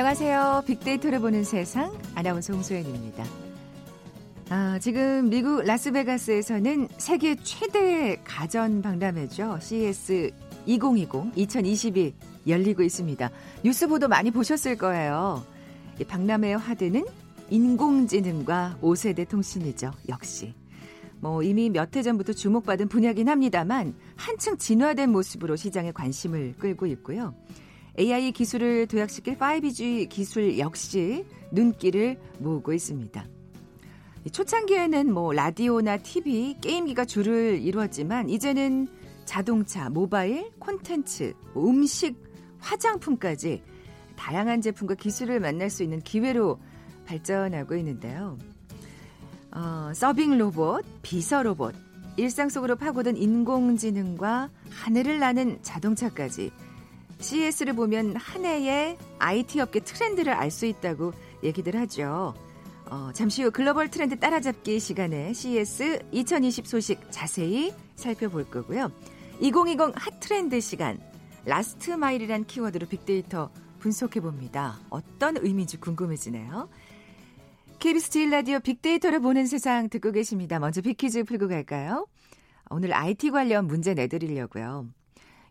안녕하세요. 빅데이터를 보는 세상 아나운서 홍소연입니다. 아, 지금 미국 라스베가스에서는 세계 최대 가전 박람회죠. CES 2020 2022 열리고 있습니다. 뉴스 보도 많이 보셨을 거예요. 이 박람회의 화두는 인공지능과 5세대 통신이죠. 역시. 뭐 이미 몇 해 전부터 주목받은 분야긴 합니다만 한층 진화된 모습으로 시장에 관심을 끌고 있고요. AI 기술을 도약시킬 5G 기술 역시 눈길을 모으고 있습니다. 초창기에는 뭐 라디오나 TV, 게임기가 주를 이루었지만 이제는 자동차, 모바일, 콘텐츠, 뭐 음식, 화장품까지 다양한 제품과 기술을 만날 수 있는 기회로 발전하고 있는데요. 어, 서빙 로봇, 비서 로봇, 일상 속으로 파고든 인공지능과 하늘을 나는 자동차까지 CES를 보면 한 해의 IT 업계 트렌드를 알 수 있다고 얘기들 하죠. 어, 잠시 후 글로벌 트렌드 따라잡기 시간에 CES 2020 소식 자세히 살펴볼 거고요. 2020 핫 트렌드 시간 last mile이란 키워드로 빅데이터 분석해 봅니다. 어떤 의미인지 궁금해지네요. KBS 제일 라디오 빅데이터를 보는 세상 듣고 계십니다. 먼저 빅퀴즈 풀고 갈까요? 오늘 IT 관련 문제 내드리려고요.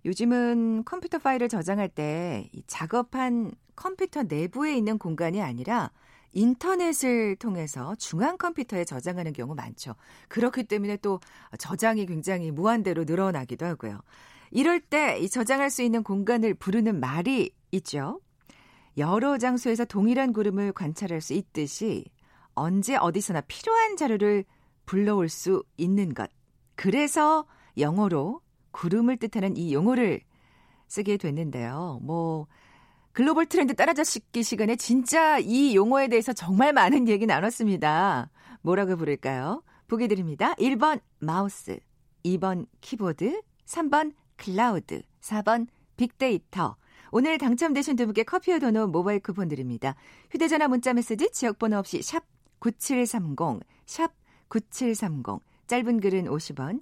요즘은 컴퓨터 파일을 저장할 때 작업한 컴퓨터 내부에 있는 공간이 아니라 인터넷을 통해서 중앙 컴퓨터에 저장하는 경우 많죠. 그렇기 때문에 또 저장이 굉장히 무한대로 늘어나기도 하고요. 이럴 때이 저장할 수 있는 공간을 부르는 말이 있죠. 여러 장소에서 동일한 구름을 관찰할 수 있듯이 언제 어디서나 필요한 자료를 불러올 수 있는 것. 그래서 영어로 구름을 뜻하는 이 용어를 쓰게 됐는데요. 뭐 글로벌 트렌드 따라잡기 시간에 진짜 이 용어에 대해서 정말 많은 얘기 나눴습니다. 뭐라고 부를까요? 보기 드립니다. 1번 마우스, 2번 키보드, 3번 클라우드, 4번 빅데이터. 오늘 당첨되신 두 분께 커피와 도넛 모바일 쿠폰 드립니다. 휴대전화 문자 메시지 지역번호 없이 샵 9730, 샵 9730. 짧은 글은 50원,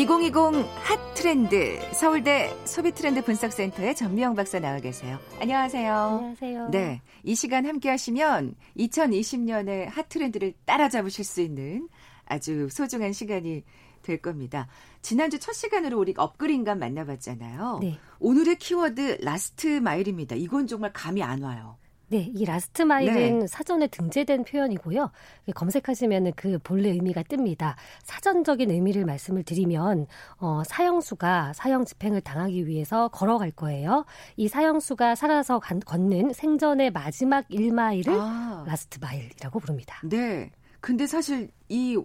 2020 핫 트렌드 서울대 소비 트렌드 분석센터의 전미영 박사 나와 계세요. 안녕하세요. 안녕하세요. 네. 이 시간 함께 하시면 2020년의 핫 트렌드를 따라잡으실 수 있는 아주 소중한 시간이 될 겁니다. 지난주 첫 시간으로 우리 업글인간 만나봤잖아요. 네. 오늘의 키워드 last mile입니다. 이건 정말 감이 안 와요. 네, 이 last mile은 네. 사전에 등재된 표현이고요. 검색하시면 그 본래 의미가 뜹니다. 사전적인 의미를 말씀을 드리면 어, 사형수가 사형 집행을 당하기 위해서 걸어갈 거예요. 이 사형수가 살아서 간, 걷는 생전의 마지막 1마일을 아. last mile이라고 부릅니다. 네. 근데 사실 이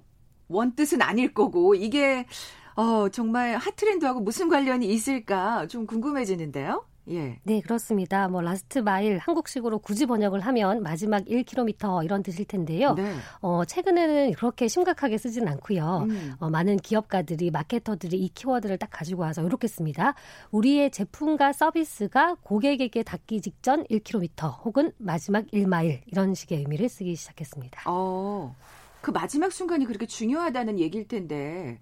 원뜻은 아닐 거고 이게 어, 정말 핫트렌드하고 무슨 관련이 있을까 좀 궁금해지는데요. 예. 네, 그렇습니다. 뭐 last mile 한국식으로 굳이 번역을 하면 마지막 1km 이런 뜻일 텐데요. 네. 어, 최근에는 그렇게 심각하게 쓰진 않고요. 음. 어, 많은 기업가들이 마케터들이 이 키워드를 딱 가지고 와서 이렇게 씁니다. 우리의 제품과 서비스가 고객에게 닿기 직전 1km 혹은 마지막 1마일 이런 식의 의미를 쓰기 시작했습니다. 어. 그 마지막 순간이 그렇게 중요하다는 얘기일 텐데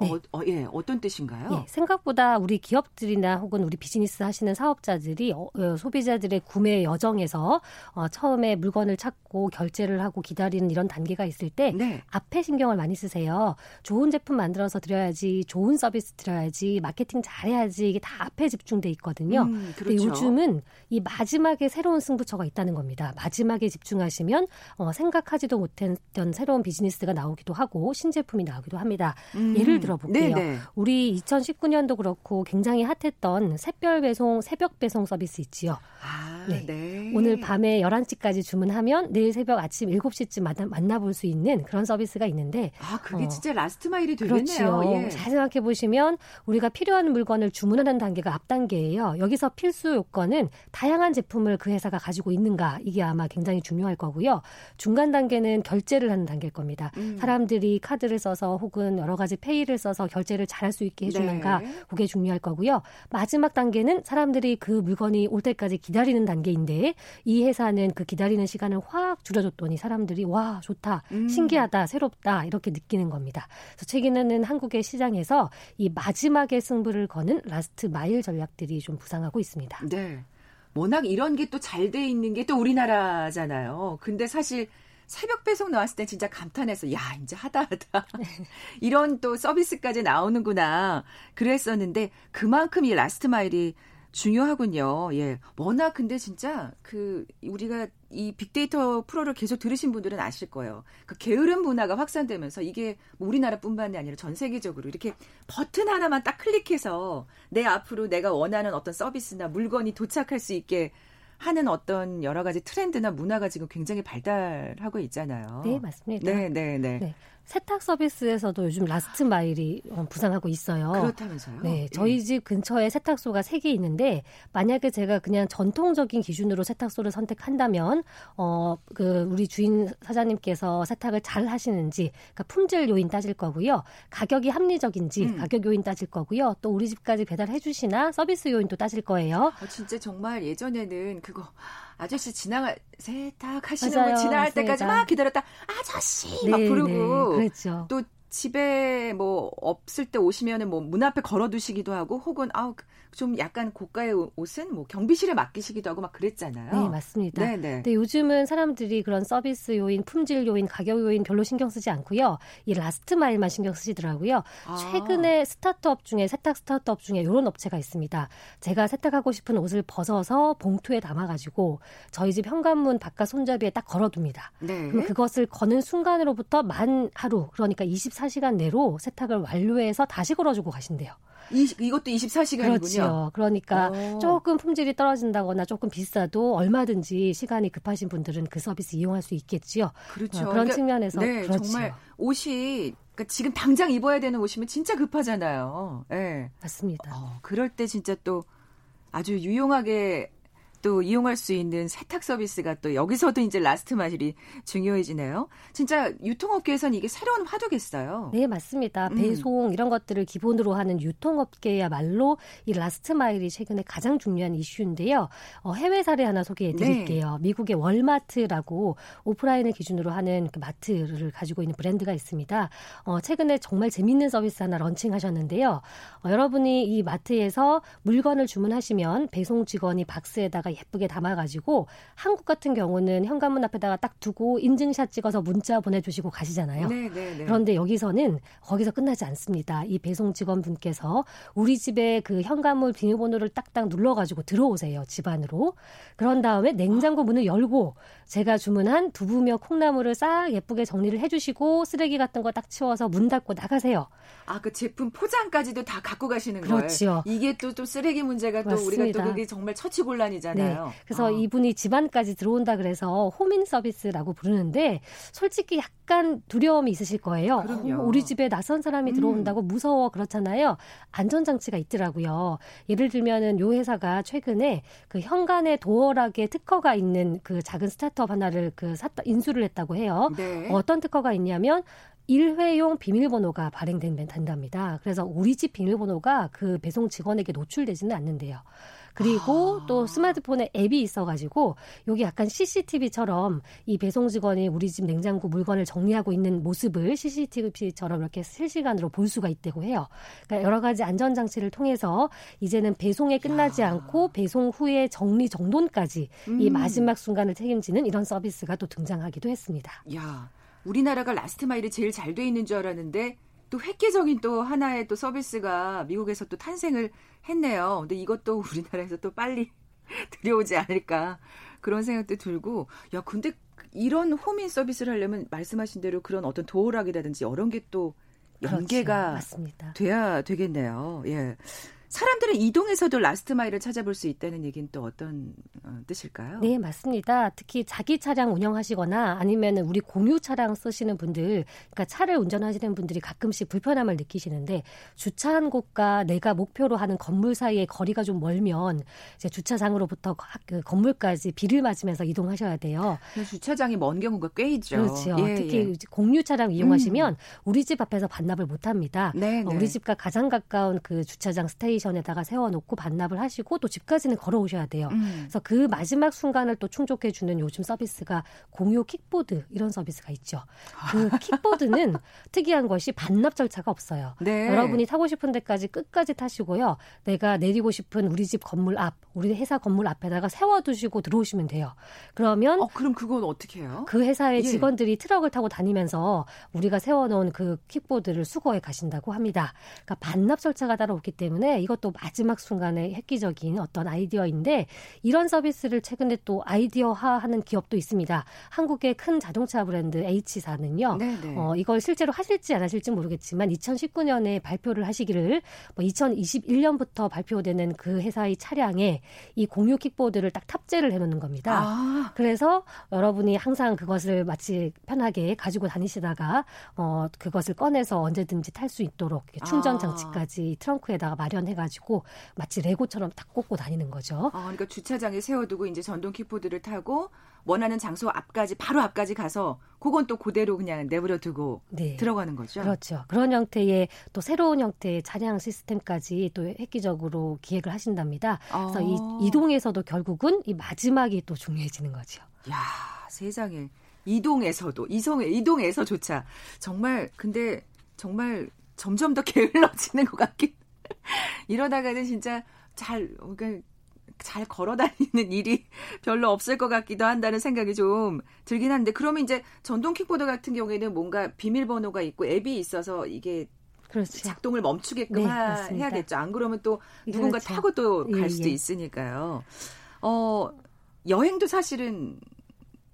네. 어, 어, 예, 어떤 뜻인가요? 예, 생각보다 우리 기업들이나 혹은 우리 비즈니스 하시는 사업자들이 어, 어, 소비자들의 구매 여정에서 어, 처음에 물건을 찾고 결제를 하고 기다리는 이런 단계가 있을 때 네. 앞에 신경을 많이 쓰세요. 좋은 제품 만들어서 드려야지, 좋은 서비스 드려야지, 마케팅 잘해야지 이게 다 앞에 집중돼 있거든요. 음, 그렇죠. 근데 요즘은 이 마지막에 새로운 승부처가 있다는 겁니다. 마지막에 집중하시면 어, 생각하지도 못했던 새로운 비즈니스가 나오기도 하고 신제품이 나오기도 합니다. 음. 예를 들어볼게요. 네네. 우리 2019년도 그렇고 굉장히 핫했던 샛별 배송, 새벽 배송 서비스 있지요. 아. 네. 네. 오늘 밤에 11시까지 주문하면 내일 새벽 아침 7시쯤 만나, 만나볼 수 있는 그런 서비스가 있는데 아, 그게 어, 진짜 last mile이 되겠네요. 그렇죠. 예. 잘 생각해 보시면 우리가 필요한 물건을 주문하는 단계가 앞 단계예요. 여기서 필수 요건은 다양한 제품을 그 회사가 가지고 있는가 이게 아마 굉장히 중요할 거고요. 중간 단계는 결제를 하는 단계일 겁니다. 음. 사람들이 카드를 써서 혹은 여러 가지 페이를 써서 결제를 잘할 수 있게 해주는가 네. 그게 중요할 거고요. 마지막 단계는 사람들이 그 물건이 올 때까지 기다리는 단계인데 이 회사는 그 기다리는 시간을 확 줄여줬더니 사람들이 와 좋다, 음. 신기하다, 새롭다 이렇게 느끼는 겁니다. 그래서 최근에는 한국의 시장에서 이 마지막에 승부를 거는 last mile 전략들이 좀 부상하고 있습니다. 네. 워낙 이런 게 또 잘 돼 있는 게 또 우리나라잖아요. 근데 사실 새벽 배송 나왔을 때 진짜 감탄해서 야 이제 하다 하다 이런 또 서비스까지 나오는구나 그랬었는데 그만큼 이 last mile이 중요하군요. 예. 워낙 근데 진짜 그 우리가 이 빅데이터 프로를 계속 들으신 분들은 아실 거예요. 그 게으른 문화가 확산되면서 이게 뭐 우리나라뿐만이 아니라 전 세계적으로 이렇게 버튼 하나만 딱 클릭해서 내 앞으로 내가 원하는 어떤 서비스나 물건이 도착할 수 있게 하는 어떤 여러 가지 트렌드나 문화가 지금 굉장히 발달하고 있잖아요. 네, 맞습니다. 네, 네, 네. 네. 세탁 서비스에서도 요즘 last mile이 어, 부상하고 있어요. 그렇다면서요? 네, 저희 예. 집 근처에 세탁소가 세 개 있는데 만약에 제가 그냥 전통적인 기준으로 세탁소를 선택한다면 어 그 우리 주인 사장님께서 세탁을 잘 하시는지 그러니까 품질 요인 따질 거고요. 가격이 합리적인지 음. 가격 요인 따질 거고요. 또 우리 집까지 배달해 주시나 서비스 요인도 따질 거예요. 아, 진짜 정말 예전에는 그거 아저씨 지나가 세탁하시는 분 지나갈 때까지 막 기다렸다. 아저씨! 네, 막 부르고. 네, 그렇죠. 또 집에 뭐 없을 때 오시면은 뭐 문 앞에 걸어두시기도 하고 혹은 아우 좀 약간 고가의 옷은 뭐 경비실에 맡기시기도 하고 막 그랬잖아요. 네, 맞습니다. 네, 네. 근데 요즘은 사람들이 그런 서비스 요인, 품질 요인, 가격 요인 별로 신경 쓰지 않고요. 이 last mile만 신경 쓰시더라고요. 아. 최근에 스타트업 중에 세탁 스타트업 중에 이런 업체가 있습니다. 제가 세탁하고 싶은 옷을 벗어서 봉투에 담아가지고 저희 집 현관문 바깥 손잡이에 딱 걸어둡니다. 네. 그럼 그것을 거는 순간으로부터 만 하루, 그러니까 24 시간 내로 세탁을 완료해서 다시 걸어주고 가신대요. 이, 이것도 24시간이군요. 그렇죠. 그러니까 오. 어. 조금 품질이 떨어진다거나 조금 비싸도 얼마든지 시간이 급하신 분들은 그 서비스 이용할 수 있겠지요. 그렇죠. 어, 그런 그러니까, 측면에서 네, 그렇죠. 정말 옷이 그러니까 지금 당장 입어야 되는 옷이면 진짜 급하잖아요. 예. 네. 맞습니다. 어, 그럴 때 진짜 또 아주 유용하게 또 이용할 수 있는 세탁 서비스가 또 여기서도 이제 last mile이 중요해지네요. 진짜 유통업계에서는 이게 새로운 화두겠어요. 네, 맞습니다. 음. 배송 이런 것들을 기본으로 하는 유통업계야말로 이 last mile이 최근에 가장 중요한 이슈인데요. 어, 해외 사례 하나 소개해 드릴게요. 네. 미국의 월마트라고 오프라인을 기준으로 하는 그 마트를 가지고 있는 브랜드가 있습니다. 어, 최근에 정말 재밌는 서비스 하나 런칭하셨는데요. 어, 여러분이 이 마트에서 물건을 주문하시면 배송 직원이 박스에다가 예쁘게 담아가지고 한국 같은 경우는 현관문 앞에다가 딱 두고 인증샷 찍어서 문자 보내주시고 가시잖아요. 네, 네, 네. 그런데 여기서는 거기서 끝나지 않습니다. 이 배송 직원분께서 우리 집에 그 현관문 비밀번호를 딱딱 눌러가지고 들어오세요 집 안으로. 그런 다음에 냉장고 문을 열고 제가 주문한 두부며 콩나물을 싹 예쁘게 정리를 해주시고 쓰레기 같은 거 딱 치워서 문 닫고 나가세요. 아, 그 제품 포장까지도 다 갖고 가시는 그렇죠. 거예요. 이게 또, 또 쓰레기 문제가 또 맞습니다. 우리가 또 그게 정말 처치 곤란이잖아요. 네. 그래서 어. 이분이 집안까지 들어온다 그래서 호민 서비스라고 부르는데 솔직히 약간 두려움이 있으실 거예요. 어, 우리 집에 낯선 사람이 음. 들어온다고 무서워 그렇잖아요. 안전장치가 있더라고요. 예를 들면은 요 회사가 최근에 그 현관에 도어락에 특허가 있는 그 작은 스타트업 하나를 그 샀다, 인수를 했다고 해요. 네. 어떤 특허가 있냐면 일회용 비밀번호가 발행된답니다. 그래서 우리 집 비밀번호가 그 배송 직원에게 노출되지는 않는데요. 그리고 아. 또 스마트폰에 앱이 있어가지고 여기 약간 CCTV처럼 이 배송 직원이 우리 집 냉장고 물건을 정리하고 있는 모습을 CCTV처럼 이렇게 실시간으로 볼 수가 있다고 해요. 그러니까 여러 가지 안전 장치를 통해서 이제는 배송에 끝나지 야. 않고 배송 후에 정리 정돈까지 음. 이 마지막 순간을 책임지는 이런 서비스가 또 등장하기도 했습니다. 야. 우리나라가 last mile이 제일 잘 돼 있는 줄 알았는데 또 획기적인 또 하나의 또 서비스가 미국에서 또 탄생을 했네요. 근데 이것도 우리나라에서 또 빨리 들여오지 않을까 그런 생각도 들고 야 근데 이런 home in 서비스를 하려면 말씀하신 대로 그런 어떤 도어락이라든지 이런 게 또 연계가 그렇죠. 돼야 되겠네요. 예. 사람들은 이동에서도 last mile을 찾아볼 수 있다는 얘기는 또 어떤 어, 뜻일까요? 네, 맞습니다. 특히 자기 차량 운영하시거나 아니면 우리 공유 차량 쓰시는 분들, 그러니까 차를 운전하시는 분들이 가끔씩 불편함을 느끼시는데 주차한 곳과 내가 목표로 하는 건물 사이의 거리가 좀 멀면 이제 주차장으로부터 그 건물까지 비를 맞으면서 이동하셔야 돼요. 주차장이 먼 경우가 꽤 있죠. 그렇죠. 예, 특히 예. 공유 차량 이용하시면 음. 우리 집 앞에서 반납을 못 합니다. 네, 네. 우리 집과 가장 가까운 그 주차장 스테이션 스테이션에다가 세워놓고 반납을 하시고 또 집까지는 걸어오셔야 돼요. 음. 그래서 그 마지막 순간을 또 충족해주는 요즘 서비스가 공유 킥보드 이런 서비스가 있죠. 그 킥보드는 특이한 것이 반납 절차가 없어요. 네. 여러분이 타고 싶은 데까지 끝까지 타시고요. 내가 내리고 싶은 우리 집 건물 앞, 우리 회사 건물 앞에다가 세워두시고 들어오시면 돼요. 그러면 어, 그럼 그건 어떻게 해요? 그 회사의 예. 직원들이 트럭을 타고 다니면서 우리가 세워놓은 그 킥보드를 수거해 가신다고 합니다. 그러니까 반납 절차가 따로 없기 때문에 이것도 마지막 순간에 획기적인 어떤 아이디어인데 이런 서비스를 최근에 또 아이디어화하는 기업도 있습니다. 한국의 큰 자동차 브랜드 H사는요. 네네. 네. 어, 이걸 실제로 하실지 안 하실지 모르겠지만 2019년에 발표를 하시기를 뭐 2021년부터 발표되는 그 회사의 차량에 이 공유 킥보드를 딱 탑재를 해놓는 겁니다. 아. 그래서 여러분이 항상 그것을 마치 편하게 가지고 다니시다가 어, 그것을 꺼내서 언제든지 탈 수 있도록 충전 아. 장치까지 트렁크에다가 마련해 해가지고 마치 레고처럼 딱 꽂고 다니는 거죠. 아, 그러니까 주차장에 세워두고 이제 전동 킥보드를 타고 원하는 장소 앞까지 바로 앞까지 가서 그건 또 그대로 그냥 내버려 두고 네. 들어가는 거죠. 그렇죠. 그런 형태의 또 새로운 형태의 차량 시스템까지 또 획기적으로 기획을 하신답니다. 아. 그래서 이 아. 이동에서도 결국은 이 마지막이 또 중요해지는 거죠. 야, 세상에. 이동에서도 이성에 이동에서조차 정말 근데 정말 점점 더 게을러지는 것 같긴 이러다가는 진짜 잘, 그러니까 잘 걸어 다니는 일이 별로 없을 것 같기도 한다는 생각이 좀 들긴 한데, 그러면 이제 전동 킥보드 같은 경우에는 뭔가 비밀번호가 있고 앱이 있어서 이게 그렇죠. 작동을 멈추게끔 네, 하, 해야겠죠. 안 그러면 또 누군가 그렇죠. 타고 또갈 예, 수도 예. 있으니까요. 어, 여행도 사실은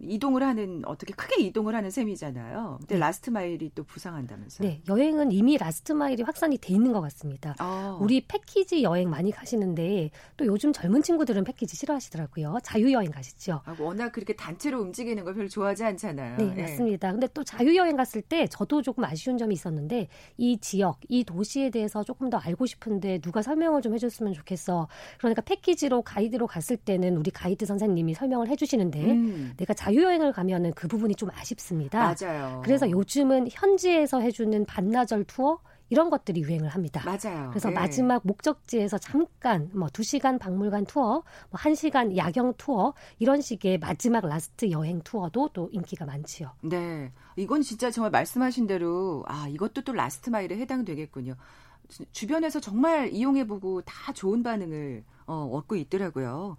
이동을 하는 어떻게 크게 이동을 하는 셈이잖아요. 근데 네. last mile이 또 부상한다면서요? 네, 여행은 이미 last mile이 확산이 돼 있는 것 같습니다. 아. 우리 패키지 여행 많이 가시는데 또 요즘 젊은 친구들은 패키지 싫어하시더라고요. 자유 여행 가시죠. 아, 워낙 그렇게 단체로 움직이는 걸 별로 좋아하지 않잖아요. 네, 네, 맞습니다. 근데 또 자유 여행 갔을 때 저도 조금 아쉬운 점이 있었는데 이 지역, 이 도시에 대해서 조금 더 알고 싶은데 누가 설명을 좀 해줬으면 좋겠어. 그러니까 패키지로 가이드로 갔을 때는 우리 가이드 선생님이 설명을 해주시는데 음. 내가 자 자유여행을 가면은 그 부분이 좀 아쉽습니다. 맞아요. 그래서 요즘은 현지에서 해주는 반나절 투어 이런 것들이 유행을 합니다. 맞아요. 그래서 네. 마지막 목적지에서 잠깐 뭐 2시간 박물관 투어, 뭐 1시간 야경 투어 이런 식의 마지막 last 여행 투어도 또 인기가 많지요. 네. 이건 진짜 정말 말씀하신 대로 아, 이것도 또 last mile에 해당되겠군요. 주변에서 정말 이용해 보고 다 좋은 반응을 어, 얻고 있더라고요.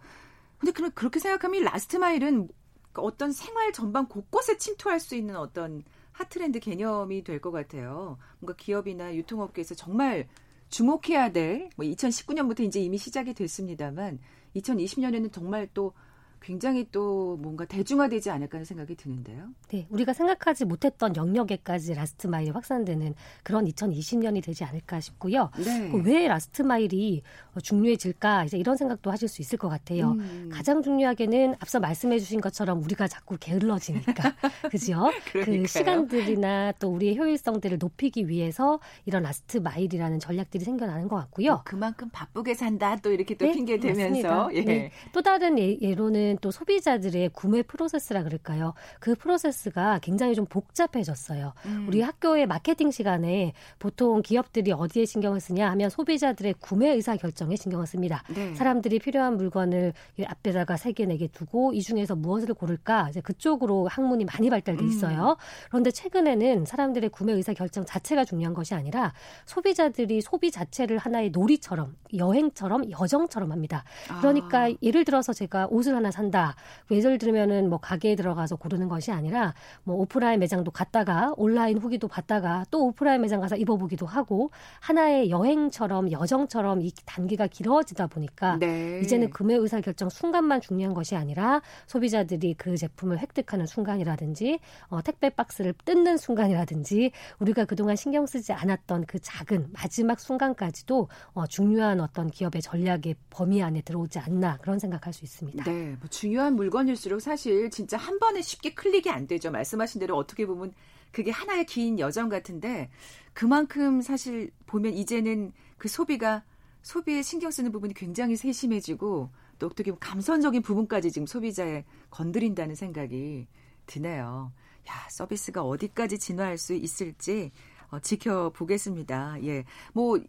근데 그럼 그렇게 생각하면 last mile은 그러니까 어떤 생활 전반 곳곳에 침투할 수 있는 어떤 hot trend 개념이 될 것 같아요. 뭔가 기업이나 유통업계에서 정말 주목해야 될, 뭐 2019년부터 이제 이미 시작이 됐습니다만, 2020년에는 정말 또 굉장히 또 뭔가 대중화되지 않을까 하는 생각이 드는데요. 네, 우리가 생각하지 못했던 영역에까지 last mile이 확산되는 그런 2020년이 되지 않을까 싶고요. 네. 왜 last mile이 중요해질까 이제 이런 생각도 하실 수 있을 것 같아요. 음. 가장 중요하게는 앞서 말씀해주신 것처럼 우리가 자꾸 게을러지니까 그죠? 그 시간들이나 또 우리의 효율성들을 높이기 위해서 이런 last mile이라는 전략들이 생겨나는 것 같고요. 어, 그만큼 바쁘게 산다 또 이렇게 또 네, 핑계 대면서 예. 네. 또 다른 예, 예로는 있는 또 소비자들의 구매 프로세스라 그럴까요? 그 프로세스가 굉장히 좀 복잡해졌어요. 음. 우리 학교의 마케팅 시간에 보통 기업들이 어디에 신경을 쓰냐 하면 소비자들의 구매 의사 결정에 신경을 씁니다. 네. 사람들이 필요한 물건을 앞에다가 세 개, 네 개 두고 이 중에서 무엇을 고를까? 이제 그쪽으로 학문이 많이 발달돼 음. 있어요. 음. 그런데 최근에는 사람들의 구매 의사 결정 자체가 중요한 것이 아니라 소비자들이 소비 자체를 하나의 놀이처럼 여행처럼 여정처럼 합니다. 그러니까 아. 예를 들어서 제가 옷을 하나 사 산다. 예를 들면은 뭐 가게에 들어가서 고르는 것이 아니라 뭐 오프라인 매장도 갔다가 온라인 후기도 봤다가 또 오프라인 매장 가서 입어보기도 하고 하나의 여행처럼 여정처럼 이 단계가 길어지다 보니까 네. 이제는 구매 의사 결정 순간만 중요한 것이 아니라 소비자들이 그 제품을 획득하는 순간이라든지 어, 택배 박스를 뜯는 순간이라든지 우리가 그동안 신경 쓰지 않았던 그 작은 마지막 순간까지도 어, 중요한 어떤 기업의 전략의 범위 안에 들어오지 않나 그런 생각할 수 있습니다. 네, 뭐 중요한 물건일수록 사실 진짜 한 번에 쉽게 클릭이 안 되죠. 말씀하신 대로 어떻게 보면 그게 하나의 긴 여정 같은데 그만큼 사실 보면 이제는 그 소비가 소비에 신경 쓰는 부분이 굉장히 세심해지고 또 어떻게 보면 감성적인 부분까지 지금 소비자에 건드린다는 생각이 드네요. 야, 서비스가 어디까지 진화할 수 있을지 어, 지켜보겠습니다. 예. 뭐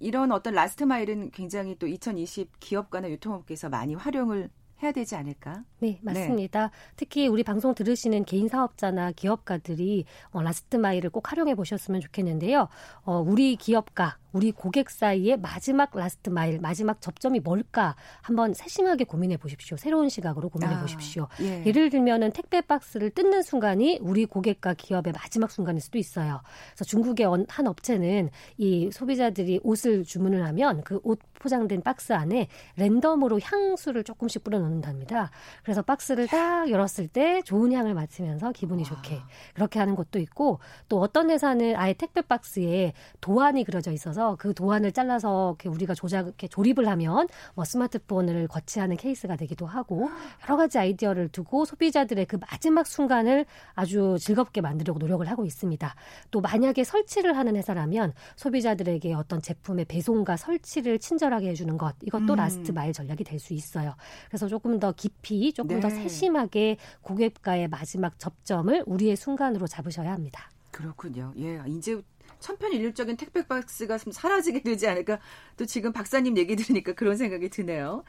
이런 어떤 last mile은 굉장히 또 2020 기업가나 유통업계에서 많이 활용을 해야 되지 않을까? 네, 맞습니다. 네. 특히 우리 방송 들으시는 개인 사업자나 기업가들이 어, last mile을 꼭 활용해 보셨으면 좋겠는데요. 어, 우리 기업가 우리 고객 사이의 마지막 last mile, 마지막 접점이 뭘까 한번 세심하게 고민해 보십시오. 새로운 시각으로 고민해 아, 보십시오. 예. 예를 들면은 택배 박스를 뜯는 순간이 우리 고객과 기업의 마지막 순간일 수도 있어요. 그래서 중국의 한 업체는 이 소비자들이 옷을 주문을 하면 그 옷 포장된 박스 안에 랜덤으로 향수를 조금씩 뿌려 놓는답니다. 그래서 박스를 딱 열었을 때 좋은 향을 맡으면서 기분이 와. 좋게 그렇게 하는 것도 있고 또 어떤 회사는 아예 택배 박스에 도안이 그려져 있어서 있어서 그 도안을 잘라서 이렇게 우리가 조작 이렇게 조립을 하면 뭐 스마트폰을 거치하는 케이스가 되기도 하고 여러 가지 아이디어를 두고 소비자들의 그 마지막 순간을 아주 즐겁게 만들려고 노력을 하고 있습니다. 또 만약에 설치를 하는 회사라면 소비자들에게 어떤 제품의 배송과 설치를 친절하게 해주는 것 이것도 음. last mile 전략이 될 수 있어요. 그래서 조금 더 깊이 조금 네. 더 세심하게 고객과의 마지막 접점을 우리의 순간으로 잡으셔야 합니다. 그렇군요. 예, 이제 천편일률적인 택배 박스가 좀 사라지게 되지 않을까 또 지금 박사님 얘기 들으니까 그런 생각이 드네요.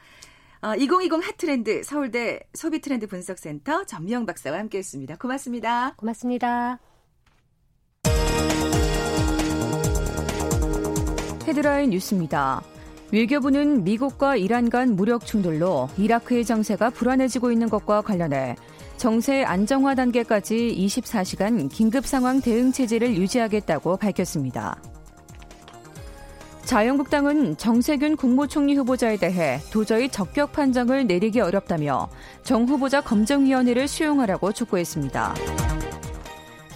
어, 2020 핫트렌드 서울대 소비트렌드 분석센터 전명 박사와 함께했습니다. 고맙습니다. 고맙습니다. 헤드라인 뉴스입니다. 외교부는 미국과 이란 간 무력 충돌로 이라크의 정세가 불안해지고 있는 것과 관련해 정세 안정화 단계까지 24시간 긴급 상황 대응 체제를 유지하겠다고 밝혔습니다. 자유한국당은 정세균 국무총리 후보자에 대해 도저히 적격 판정을 내리기 어렵다며 정 후보자 검증위원회를 수용하라고 촉구했습니다.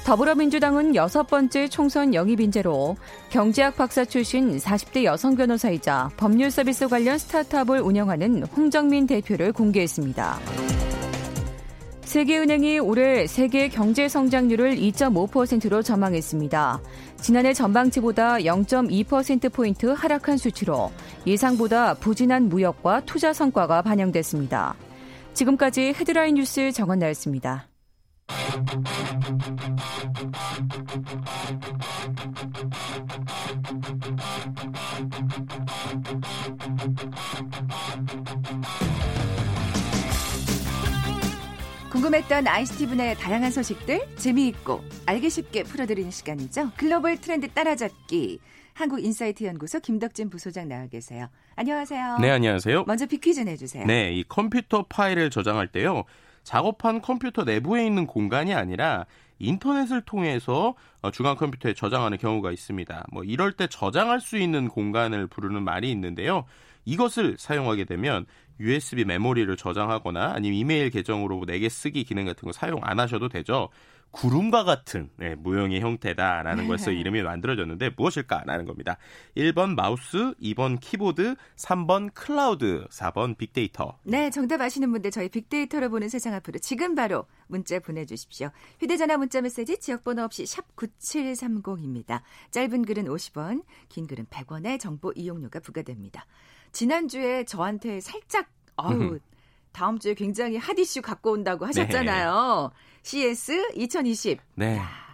더불어민주당은 여섯 번째 총선 영입 인재로 경제학 박사 출신 40대 여성 변호사이자 법률 서비스 관련 스타트업을 운영하는 홍정민 대표를 공개했습니다. 세계은행이 올해 세계 경제 성장률을 2.5%로 전망했습니다. 지난해 전망치보다 0.2%포인트 하락한 수치로 예상보다 부진한 무역과 투자 성과가 반영됐습니다. 지금까지 헤드라인 뉴스 정원 나였습니다. 궁금했던 아이스티븐의 다양한 소식들 재미있고 알기 쉽게 풀어드리는 시간이죠. 글로벌 트렌드 따라잡기. 한국인사이트 연구소 김덕진 부소장 나와 계세요. 안녕하세요. 네, 안녕하세요. 먼저 비퀴즈 내주세요. 네, 이 컴퓨터 파일을 저장할 때요. 작업한 컴퓨터 내부에 있는 공간이 아니라 인터넷을 통해서 어, 중앙 컴퓨터에 저장하는 경우가 있습니다. 뭐 이럴 때 저장할 수 있는 공간을 부르는 말이 있는데요. 이것을 사용하게 되면 USB 메모리를 저장하거나 아니면 이메일 계정으로 내게 쓰기 기능 같은 거 사용 안 하셔도 되죠. 구름과 같은 네, 모형의 형태다라는 것에서 이름이 만들어졌는데 무엇일까라는 겁니다. 1번 마우스, 2번 키보드, 3번 클라우드, 4번 빅데이터. 네, 정답 아시는 분들 저희 빅데이터를 보는 세상 앞으로 지금 바로 문자 보내주십시오. 휴대전화 문자 메시지 지역번호 없이 샵 9730입니다. 짧은 글은 50원, 긴 글은 100원의 정보 이용료가 부과됩니다. 지난주에 저한테 살짝 아우 다음 주에 굉장히 hot issue 갖고 온다고 하셨잖아요. 네. CES 2020. 네. 야,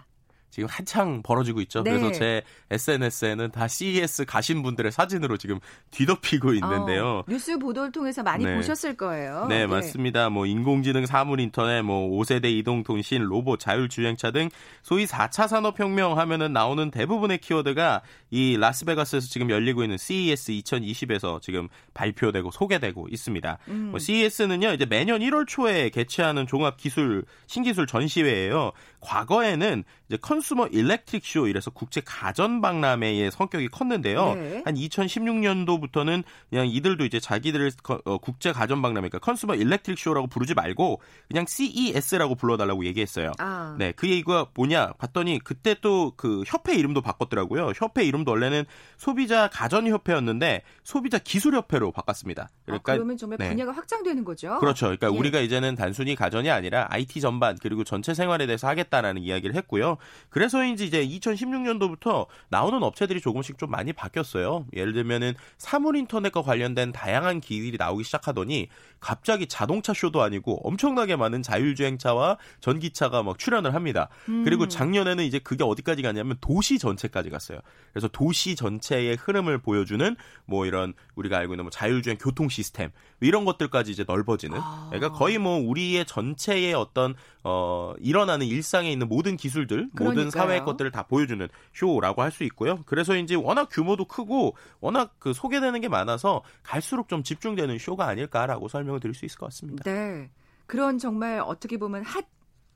지금 한창 벌어지고 있죠. 네. 그래서 제 SNS에는 다 CES 가신 분들의 사진으로 지금 뒤덮이고 있는데요. 어, 뉴스 보도를 통해서 많이 네. 보셨을 거예요. 네, 네, 맞습니다. 뭐 인공지능, 사물 인터넷, 뭐 5세대 이동 통신, 로봇, 자율주행차 등 소위 4차 산업 혁명 하면은 나오는 대부분의 키워드가 이 라스베가스에서 지금 열리고 있는 CES 2020에서 지금 발표되고 소개되고 있습니다. 음. 뭐 CES는요, 이제 매년 1월 초에 개최하는 종합 기술 신기술 전시회예요. 과거에는 이제 Consumer Electric Show 이래서 국제 가전 박람회의 성격이 컸는데요. 네. 한 2016년도부터는 그냥 이들도 이제 자기들을 어, 국제 가전 박람회 그러니까 Consumer Electric Show라고 부르지 말고 그냥 CES라고 불러달라고 얘기했어요. 아. 네, 그 얘기가 뭐냐 봤더니 그때 또 그 협회 이름도 바꿨더라고요. 협회 이름도 원래는 소비자 가전 협회였는데 소비자 기술 협회로 바꿨습니다. 그러니까 아, 그러면 정말 네. 분야가 확장되는 거죠. 그렇죠. 그러니까 예. 우리가 이제는 단순히 가전이 아니라 IT 전반 그리고 전체 생활에 대해서 하겠다라는 이야기를 했고요. 그래서인지 이제 2016년도부터 나오는 업체들이 조금씩 좀 많이 바뀌었어요. 예를 들면은 사물 인터넷과 관련된 다양한 기술이 나오기 시작하더니 갑자기 자동차 쇼도 아니고 엄청나게 많은 자율주행차와 전기차가 막 출연을 합니다. 음. 그리고 작년에는 이제 그게 어디까지 갔냐면 도시 전체까지 갔어요. 그래서 도시 전체의 흐름을 보여주는 뭐 이런 우리가 알고 있는 뭐 자율주행 교통 시스템 이런 것들까지 이제 넓어지는. 아. 그러니까 거의 뭐 우리의 전체의 어떤 어 일어나는 일상에 있는 모든 기술들, 그러니까요. 모든 사회의 것들을 다 보여주는 쇼라고 할 수 있고요. 그래서인지 워낙 규모도 크고 워낙 그 소개되는 게 많아서 갈수록 좀 집중되는 쇼가 아닐까라고 설명을 드릴 수 있을 것 같습니다. 네. 그런 정말 어떻게 보면 핫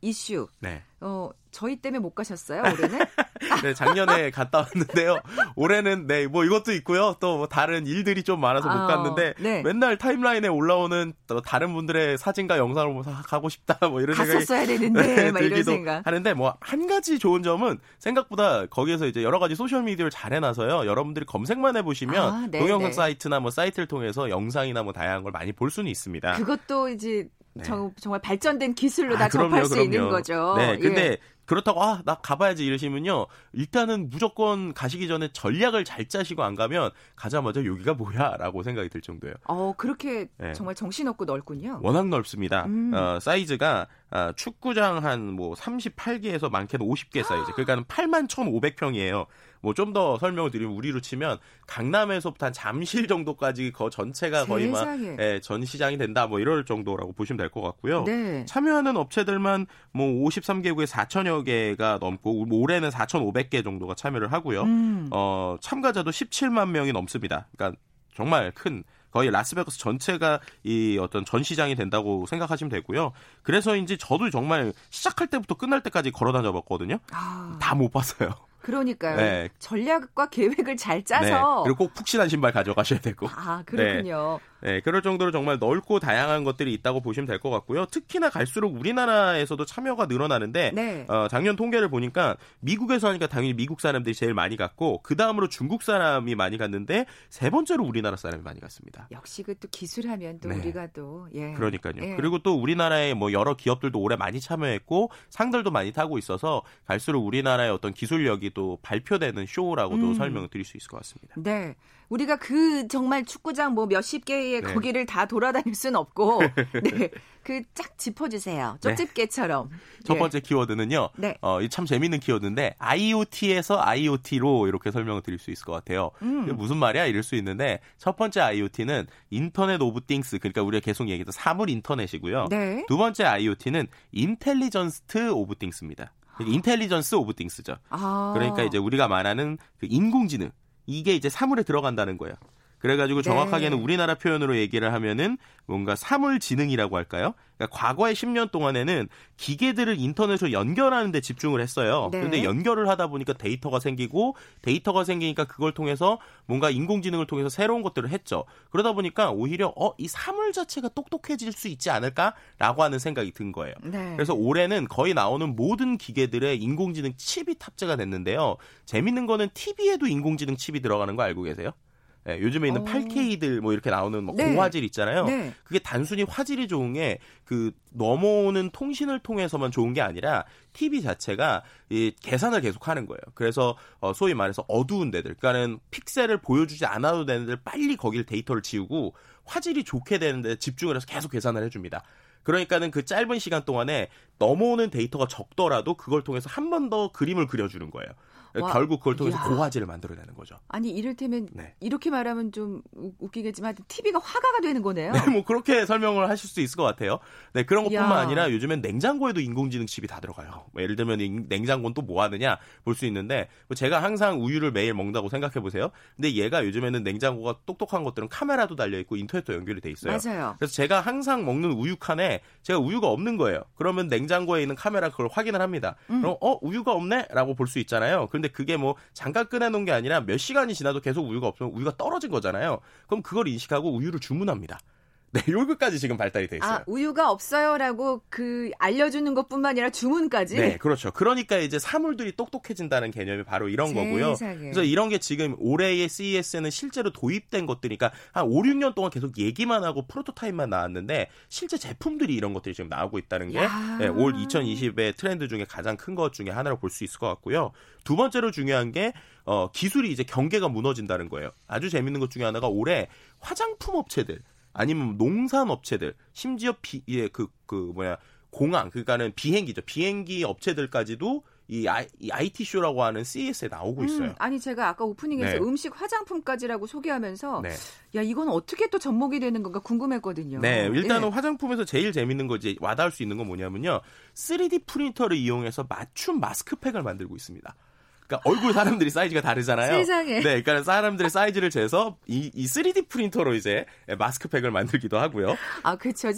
이슈. 네. 어, 저희 때문에 못 가셨어요, 올해는? 네, 작년에 갔다 왔는데요. 올해는 네, 뭐 이것도 있고요. 또 뭐 다른 일들이 좀 많아서 못 아, 갔는데 네. 맨날 타임라인에 올라오는 또 다른 분들의 사진과 영상을 보면서 가고 싶다 뭐 이런 생각이 갔었어야 되는데 네, 막 이런 생각. 하는데 뭐 한 가지 좋은 점은 생각보다 거기에서 이제 여러 가지 소셜 미디어를 잘 해놔서요. 여러분들이 검색만 해보시면 아, 네, 동영상 네. 사이트나 뭐 사이트를 통해서 영상이나 뭐 다양한 걸 많이 볼 수는 있습니다. 그것도 이제 네. 정, 말 발전된 기술로 아, 다 그럼요, 접할 수 그럼요. 있는 거죠. 네, 근데 예. 그렇다고 아 나 가봐야지 이러시면요 일단은 무조건 가시기 전에 전략을 잘 짜시고 안 가면 가자마자 여기가 뭐야라고 생각이 들 정도예요. 어 그렇게 네. 정말 정신없고 넓군요. 워낙 넓습니다. 음. 어, 사이즈가 어, 축구장 한 뭐 38개에서 많게는 50개 사이즈. 그러니까 8만 1,500평이에요. 뭐 좀 더 설명을 드리면 우리로 치면 강남에서부터 한 잠실 정도까지 그 전체가 거의 막 예, 전 시장이 된다 뭐 이럴 정도라고 보시면 될 것 같고요. 네. 참여하는 업체들만 뭐 53개국에 4천여 개가 넘고 올해는 4,500개 정도가 참여를 하고요. 음. 어, 참가자도 17만 명이 넘습니다. 그러니까 정말 큰 거의 라스베가스 전체가 이 어떤 전시장이 된다고 생각하시면 되고요. 그래서인지 저도 정말 시작할 때부터 끝날 때까지 걸어 다녀 봤거든요. 아. 다못 봤어요. 그러니까요. 네. 전략과 계획을 잘 짜서 네. 그리고 꼭 푹신한 신발 가져가셔야 되고. 아 그렇군요. 네. 네. 그럴 정도로 정말 넓고 다양한 것들이 있다고 보시면 될 것 같고요. 특히나 갈수록 우리나라에서도 참여가 늘어나는데 네. 어, 작년 통계를 보니까 미국에서 하니까 당연히 미국 사람들이 제일 많이 갔고 그 다음으로 중국 사람이 많이 갔는데 세 번째로 우리나라 사람이 많이 갔습니다. 역시 그 또 기술하면 또 네. 우리가 또 예. 그러니까요. 예. 그리고 또 우리나라의 뭐 여러 기업들도 올해 많이 참여했고 상들도 많이 타고 있어서 갈수록 우리나라의 어떤 기술력이 또 발표되는 쇼라고도 음. 설명을 드릴 수 있을 것 같습니다. 네. 우리가 그 정말 축구장 뭐 몇십 개의 네. 거기를 다 돌아다닐 수는 없고 네. 그 쫙 짚어주세요. 네. 쪽집게처럼. 첫 예. 번째 키워드는요. 네. 어, 참 재밌는 키워드인데 IoT에서 IoT로 이렇게 설명을 드릴 수 있을 것 같아요. 음. 무슨 말이야? 이럴 수 있는데 첫 번째 IoT는 Internet of Things 그러니까 우리가 계속 얘기했던 사물 인터넷이고요. 네. 두 번째 IoT는 Intelligence of Things입니다. Intelligence of Things죠. 아. 그러니까 이제 우리가 말하는 그 인공지능 이게 이제 사물에 들어간다는 거예요. 그래가지고 정확하게는 네. 우리나라 표현으로 얘기를 하면은 뭔가 사물지능이라고 할까요? 그러니까 과거의 10년 동안에는 기계들을 인터넷으로 연결하는 데 집중을 했어요. 네. 그런데 연결을 하다 보니까 데이터가 생기고 데이터가 생기니까 그걸 통해서 뭔가 인공지능을 통해서 새로운 것들을 했죠. 그러다 보니까 오히려 어, 이 사물 자체가 똑똑해질 수 있지 않을까라고 하는 생각이 든 거예요. 네. 그래서 올해는 거의 나오는 모든 기계들의 인공지능 칩이 탑재가 됐는데요. 재밌는 거는 TV에도 인공지능 칩이 들어가는 거 알고 계세요? 예, 요즘에 있는 오. 어. 8K들 뭐 이렇게 나오는 뭐 네. 고화질 있잖아요. 네. 그게 단순히 화질이 좋은 게 그 넘어오는 통신을 통해서만 좋은 게 아니라 TV 자체가 이 계산을 계속 하는 거예요. 그래서 어 소위 말해서 어두운 데들, 그러니까는 픽셀을 보여주지 않아도 되는 데를 빨리 거기를 데이터를 지우고 화질이 좋게 되는데 집중을 해서 계속 계산을 해줍니다. 그러니까는 그 짧은 시간 동안에 넘어오는 데이터가 적더라도 그걸 통해서 한 번 더 그림을 그려주는 거예요. 와, 결국 그걸 통해서 야. 고화질을 만들어내는 거죠. 아니 이를테면 네. 이렇게 말하면 좀 웃기겠지만 TV가 화가가 되는 거네요. 네, 뭐 그렇게 설명을 하실 수 있을 것 같아요. 네, 그런 것뿐만 야. 아니라 요즘엔 냉장고에도 인공지능 칩이 다 들어가요. 뭐 예를 들면 냉장고는 또 뭐 하느냐 볼 수 있는데 뭐 제가 항상 우유를 매일 먹는다고 생각해 보세요. 근데 얘가 요즘에는 냉장고가 똑똑한 것들은 카메라도 달려 있고 인터넷도 연결이 돼 있어요. 맞아요. 그래서 제가 항상 먹는 우유 칸에 제가 우유가 없는 거예요. 그러면 냉장고에 있는 카메라 그걸 확인을 합니다. 음. 그럼 어 우유가 없네라고 볼 수 있잖아요. 그런데 그게 뭐 잠깐 꺼내놓은 게 아니라 몇 시간이 지나도 계속 우유가 없으면 우유가 떨어진 거잖아요. 그럼 그걸 인식하고 우유를 주문합니다. 네, 여기까지 지금 발달이 돼 있어요. 아, 우유가 없어요라고 그 알려주는 것뿐만 아니라 주문까지. 네, 그렇죠. 그러니까 이제 사물들이 똑똑해진다는 개념이 바로 이런 세상에. 거고요. 그래서 이런 게 지금 올해의 CES는 실제로 도입된 것들이니까 한 5, 6년 동안 계속 얘기만 하고 프로토타입만 나왔는데 실제 제품들이 이런 것들이 지금 나오고 있다는 게 네, 올 2020의 트렌드 중에 가장 큰 것 중에 하나로 볼 수 있을 것 같고요. 두 번째로 중요한 게 어, 기술이 이제 경계가 무너진다는 거예요. 아주 재밌는 것 중에 하나가 올해 화장품 업체들 아니면 농산 업체들 심지어 비, 예, 그, 그 뭐야 공항 그러니까는 비행기죠 비행기 업체들까지도 이, I, 이 IT 쇼라고 하는 CES에 나오고 음, 있어요. 음, 아니 제가 아까 오프닝에서 네. 음식 화장품까지라고 소개하면서 네. 야 이건 어떻게 또 접목이 되는 건가 궁금했거든요. 네, 일단은 네. 화장품에서 제일 재밌는 거지 와닿을 수 있는 건 뭐냐면요, 3D 프린터를 이용해서 맞춤 마스크팩을 만들고 있습니다. 그러니까 얼굴 사람들이 사이즈가 다르잖아요. 세상에. 네, 그러니까 사람들의 사이즈를 재서 이, 이 3D 프린터로 이제 마스크팩을 만들기도 하고요. 아, 그렇죠.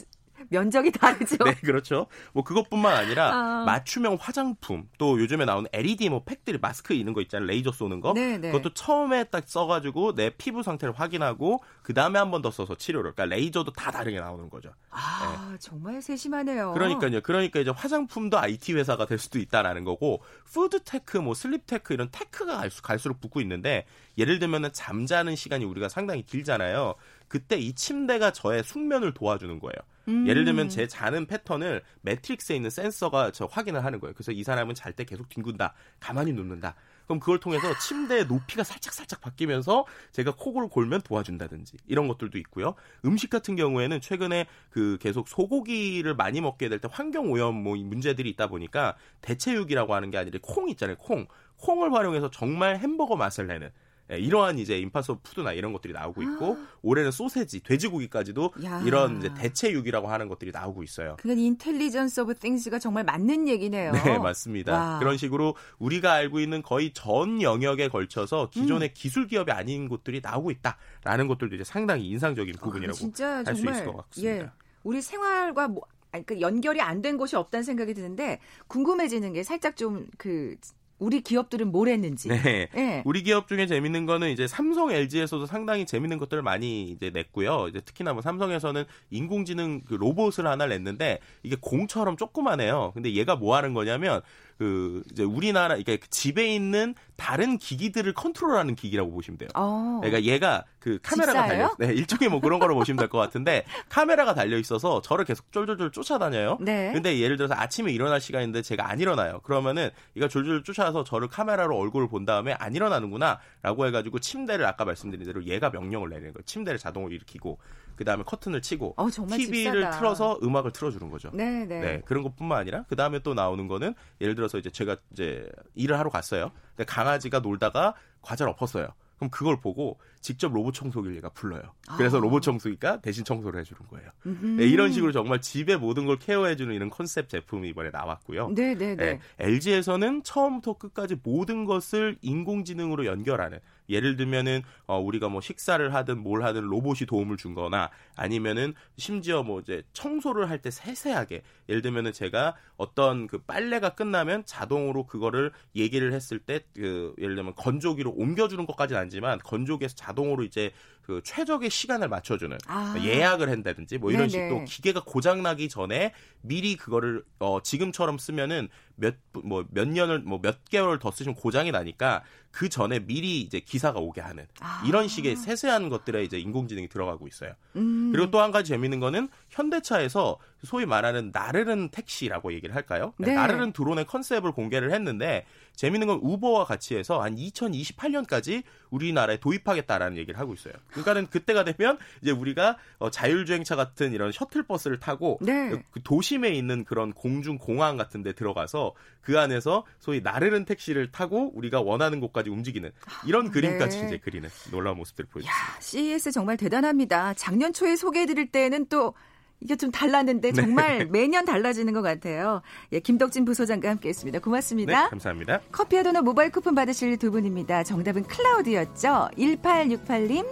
면적이 다르죠. 네, 그렇죠. 뭐 그것뿐만 아니라 아. 맞춤형 화장품 또 요즘에 나오는 LED 뭐 팩들이 마스크 있는 거 있잖아요. 레이저 쏘는 거. 네, 네. 그것도 처음에 딱 써가지고 내 피부 상태를 확인하고 그 다음에 한 번 더 써서 치료를. 그러니까 레이저도 다 다르게 나오는 거죠. 아 네. 정말 세심하네요. 그러니까요. 그러니까 이제 화장품도 IT 회사가 될 수도 있다라는 거고 food tech, 뭐 sleep tech 이런 tech가 갈수록 붙고 있는데 예를 들면은 잠자는 시간이 우리가 상당히 길잖아요. 그때 이 침대가 저의 숙면을 도와주는 거예요. 음. 예를 들면 제 자는 패턴을 매트리스에 있는 센서가 저 확인을 하는 거예요. 그래서 이 사람은 잘 때 계속 뒹군다, 가만히 눕는다. 그럼 그걸 통해서 침대의 높이가 살짝 살짝 바뀌면서 제가 코골 골면 도와준다든지 이런 것들도 있고요. 음식 같은 경우에는 최근에 그 계속 소고기를 많이 먹게 될 때 환경 오염 뭐 문제들이 있다 보니까 대체육이라고 하는 게 아니라 콩 있잖아요. 콩. 콩을 활용해서 정말 햄버거 맛을 내는 예, 이러한 이제 Impossible Food나 이런 것들이 나오고 있고 아. 올해는 소세지, 돼지고기까지도 야. 이런 이제 대체육이라고 하는 것들이 나오고 있어요. 그건 Intelligence of Things가 정말 맞는 얘기네요. 네, 맞습니다. 와. 그런 식으로 우리가 알고 있는 거의 전 영역에 걸쳐서 기존의 음. 기술 기업이 아닌 곳들이 나오고 있다라는 것들도 이제 상당히 인상적인 아, 부분이라고 아, 할수 있을 것 같습니다. 예. 우리 생활과 뭐 아니, 그 연결이 안 된 곳이 없다는 생각이 드는데 궁금해지는 게 살짝 좀 그 우리 기업들은 뭘 했는지. 네. 네. 우리 기업 중에 재밌는 거는 이제 삼성, LG에서도 상당히 재밌는 것들을 많이 이제 냈고요. 이제 특히나 뭐 삼성에서는 인공지능 그 로봇을 하나 냈는데 이게 공처럼 조그만해요. 근데 얘가 뭐 하는 거냐면 그 이제 우리나라 그러니까 그 집에 있는 다른 기기들을 컨트롤하는 기기라고 보시면 돼요. 어. 그러니까 얘가 그 카메라가 달려 네, 일종의 뭐 그런 거로 보시면 될 것 같은데 카메라가 달려 있어서 저를 계속 쫄쫄쫄 쫓아다녀요. 네. 근데 예를 들어서 아침에 일어날 시간인데 제가 안 일어나요. 그러면은 이가 졸졸 쫓아서 저를 카메라로 얼굴을 본 다음에 안 일어나는구나라고 해 가지고 침대를 아까 말씀드린 대로 얘가 명령을 내리는 거예요. 침대를 자동으로 일으키고 그다음에 커튼을 치고 어, TV를 집사다. 틀어서 음악을 틀어주는 거죠. 네, 네. 네 그런 것뿐만 아니라 그 다음에 또 나오는 거는 예를 들어서 이제 제가 이제 일을 하러 갔어요. 근데 강아지가 놀다가 과자를 엎었어요. 그럼 그걸 보고 직접 로봇 청소기를 얘가 불러요. 그래서 아. 로봇 청소기가 대신 청소를 해주는 거예요. 네, 이런 식으로 정말 집에 모든 걸 케어해주는 이런 컨셉 제품이 이번에 나왔고요. 네, 네, 네. 네, LG에서는 처음부터 끝까지 모든 것을 인공지능으로 연결하는 예를 들면은 어, 우리가 뭐 식사를 하든 뭘 하든 로봇이 도움을 준거나 아니면은 심지어 뭐 이제 청소를 할 때 세세하게 예를 들면은 제가 어떤 그 빨래가 끝나면 자동으로 그거를 얘기를 했을 때 그 예를 들면 건조기로 옮겨주는 것까지는 아니지만 건조기에서 자동으로 이제 그 최적의 시간을 맞춰주는 아. 예약을 한다든지 뭐 이런 네네. 식으로 기계가 고장 나기 전에 미리 그거를 어 지금처럼 쓰면은 몇 뭐 몇 년을 뭐 몇 개월 더 쓰시면 고장이 나니까 그 전에 미리 이제 기사가 오게 하는 아. 이런 식의 세세한 것들에 이제 인공지능이 들어가고 있어요. 음. 그리고 또 한 가지 재밌는 거는 현대차에서 소위 말하는 나르는 택시라고 얘기를 할까요? 네. 나르는 드론의 컨셉을 공개를 했는데 재밌는 건 우버와 같이 해서 한 2028년까지 우리나라에 도입하겠다라는 얘기를 하고 있어요. 그러니까는 그때가 되면 이제 우리가 어, 자율주행차 같은 이런 셔틀버스를 타고 네. 그 도심에 있는 그런 공중 공항 같은 데 들어가서 그 안에서 소위 나르는 택시를 타고 우리가 원하는 곳까지 움직이는 이런 아, 그림까지 네. 이제 그리는 놀라운 모습들을 보여줍니다. CES 정말 대단합니다. 작년 초에 소개해 드릴 때는 또 이게 좀 달랐는데 네. 정말 네. 매년 달라지는 것 같아요. 예, 김덕진 부소장과 함께했습니다. 고맙습니다. 네, 감사합니다. 커피와 도넛 모바일 쿠폰 받으실 두 분입니다. 정답은 클라우드였죠. 1868님,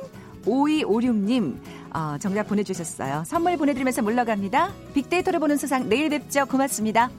5256님 어, 정답 보내주셨어요. 선물 보내드리면서 물러갑니다. 빅데이터를 보는 세상 내일 뵙죠. 고맙습니다.